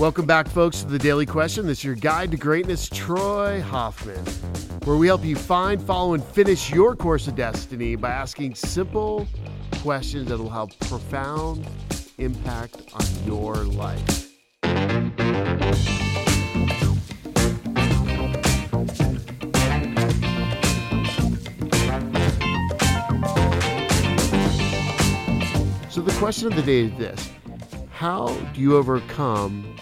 Welcome back, folks, to the Daily Question. This is your guide to greatness, Troy Hoffman, where we help you find, follow, and finish your course of destiny by asking simple questions that will have profound impact on your life. So, the question of the day is this How do you overcome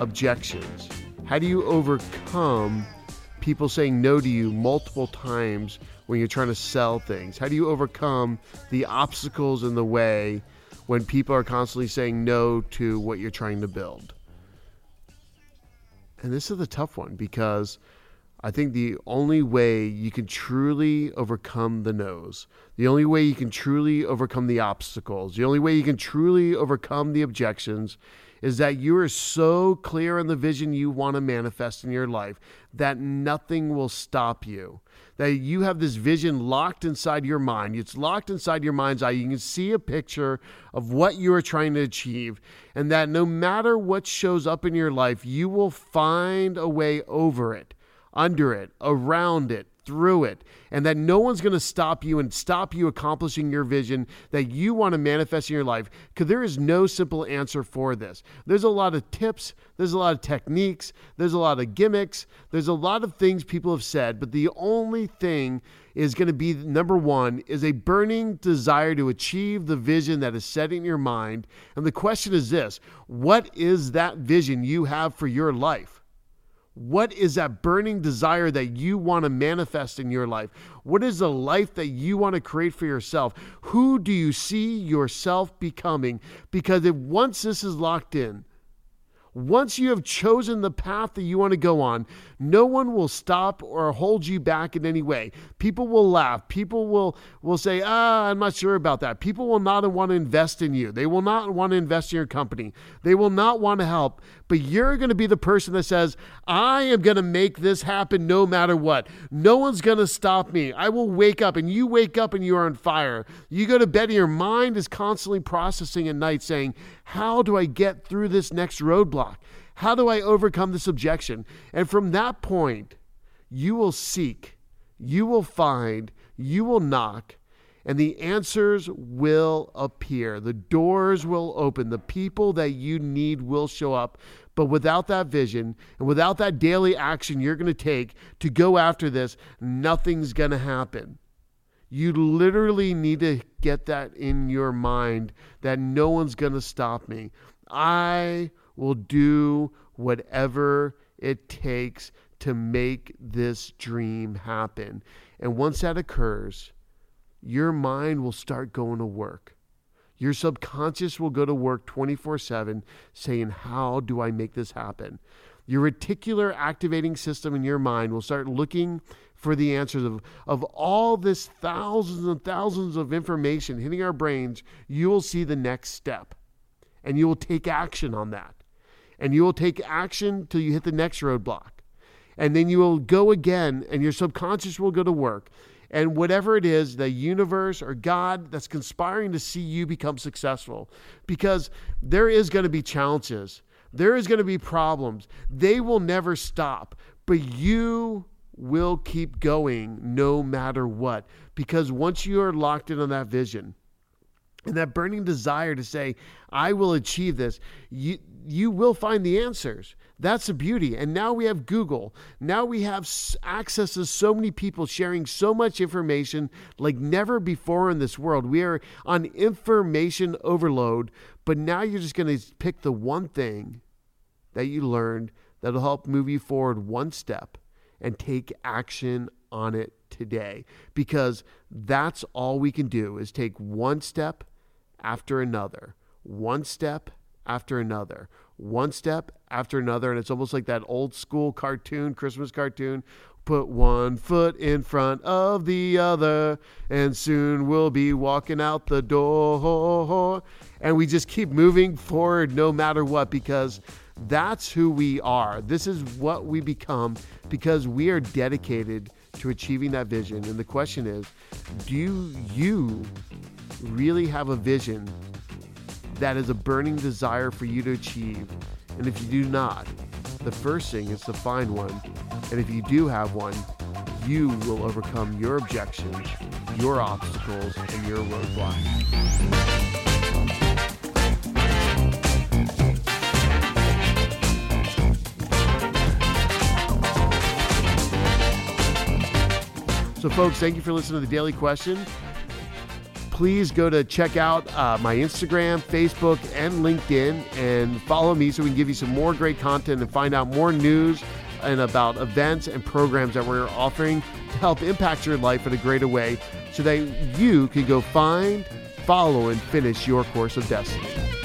objections? How do you overcome people saying no to you multiple times when you're trying to sell things? How do you overcome the obstacles in the way when people are constantly saying no to what you're trying to build? And this is the tough one because I think the only way you can truly overcome the no's, the only way you can truly overcome the obstacles, the only way you can truly overcome the objections is that you are so clear on the vision you want to manifest in your life that nothing will stop you. That you have this vision locked inside your mind. It's locked inside your mind's eye. You can see a picture of what you are trying to achieve, and that no matter what shows up in your life, you will find a way over it under it, around it, through it, and that no one's going to stop you and stop you accomplishing your vision that you want to manifest in your life. Because there is no simple answer for this. There's a lot of tips, there's a lot of techniques, there's a lot of gimmicks, there's a lot of things people have said, but the only thing is going to be number one is a burning desire to achieve the vision that is set in your mind. And the question is this what is that vision you have for your life? What is that burning desire that you want to manifest in your life? What is the life that you want to create for yourself? Who do you see yourself becoming? Because if once this is locked in, once you have chosen the path that you want to go on, no one will stop or hold you back in any way. People will laugh. People will, will say, ah, I'm not sure about that. People will not want to invest in you. They will not want to invest in your company. They will not want to help. But you're going to be the person that says, I am going to make this happen no matter what. No one's going to stop me. I will wake up. And you wake up and you are on fire. You go to bed and your mind is constantly processing at night saying, How do I get through this next roadblock? How do I overcome this objection? And from that point, you will seek, you will find, you will knock, and the answers will appear. The doors will open. The people that you need will show up. But without that vision and without that daily action you're going to take to go after this, nothing's going to happen. You literally need to get that in your mind that no one's going to stop me. I will do whatever it takes to make this dream happen. And once that occurs, your mind will start going to work. Your subconscious will go to work 24 7 saying, How do I make this happen? Your reticular activating system in your mind will start looking for the answers of, of all this thousands and thousands of information hitting our brains. You will see the next step and you will take action on that. And you will take action till you hit the next roadblock. And then you will go again and your subconscious will go to work and whatever it is, the universe or God that's conspiring to see you become successful. Because there is going to be challenges, there is going to be problems. They will never stop, but you will keep going no matter what. Because once you are locked in on that vision, and that burning desire to say, I will achieve this, you, you will find the answers. That's the beauty. And now we have Google. Now we have access to so many people sharing so much information like never before in this world. We are on information overload, but now you're just going to pick the one thing that you learned that'll help move you forward one step and take action on it today because that's all we can do is take one step after another, one step after another, one step after another. And it's almost like that old school cartoon, Christmas cartoon. Put one foot in front of the other, and soon we'll be walking out the door. And we just keep moving forward no matter what because that's who we are. This is what we become because we are dedicated to achieving that vision. And the question is do you really have a vision that is a burning desire for you to achieve? And if you do not, the first thing is to find one. And if you do have one, you will overcome your objections, your obstacles, and your roadblocks. So, folks, thank you for listening to the Daily Question. Please go to check out uh, my Instagram, Facebook, and LinkedIn and follow me so we can give you some more great content and find out more news and about events and programs that we're offering to help impact your life in a greater way so that you can go find, follow, and finish your course of destiny.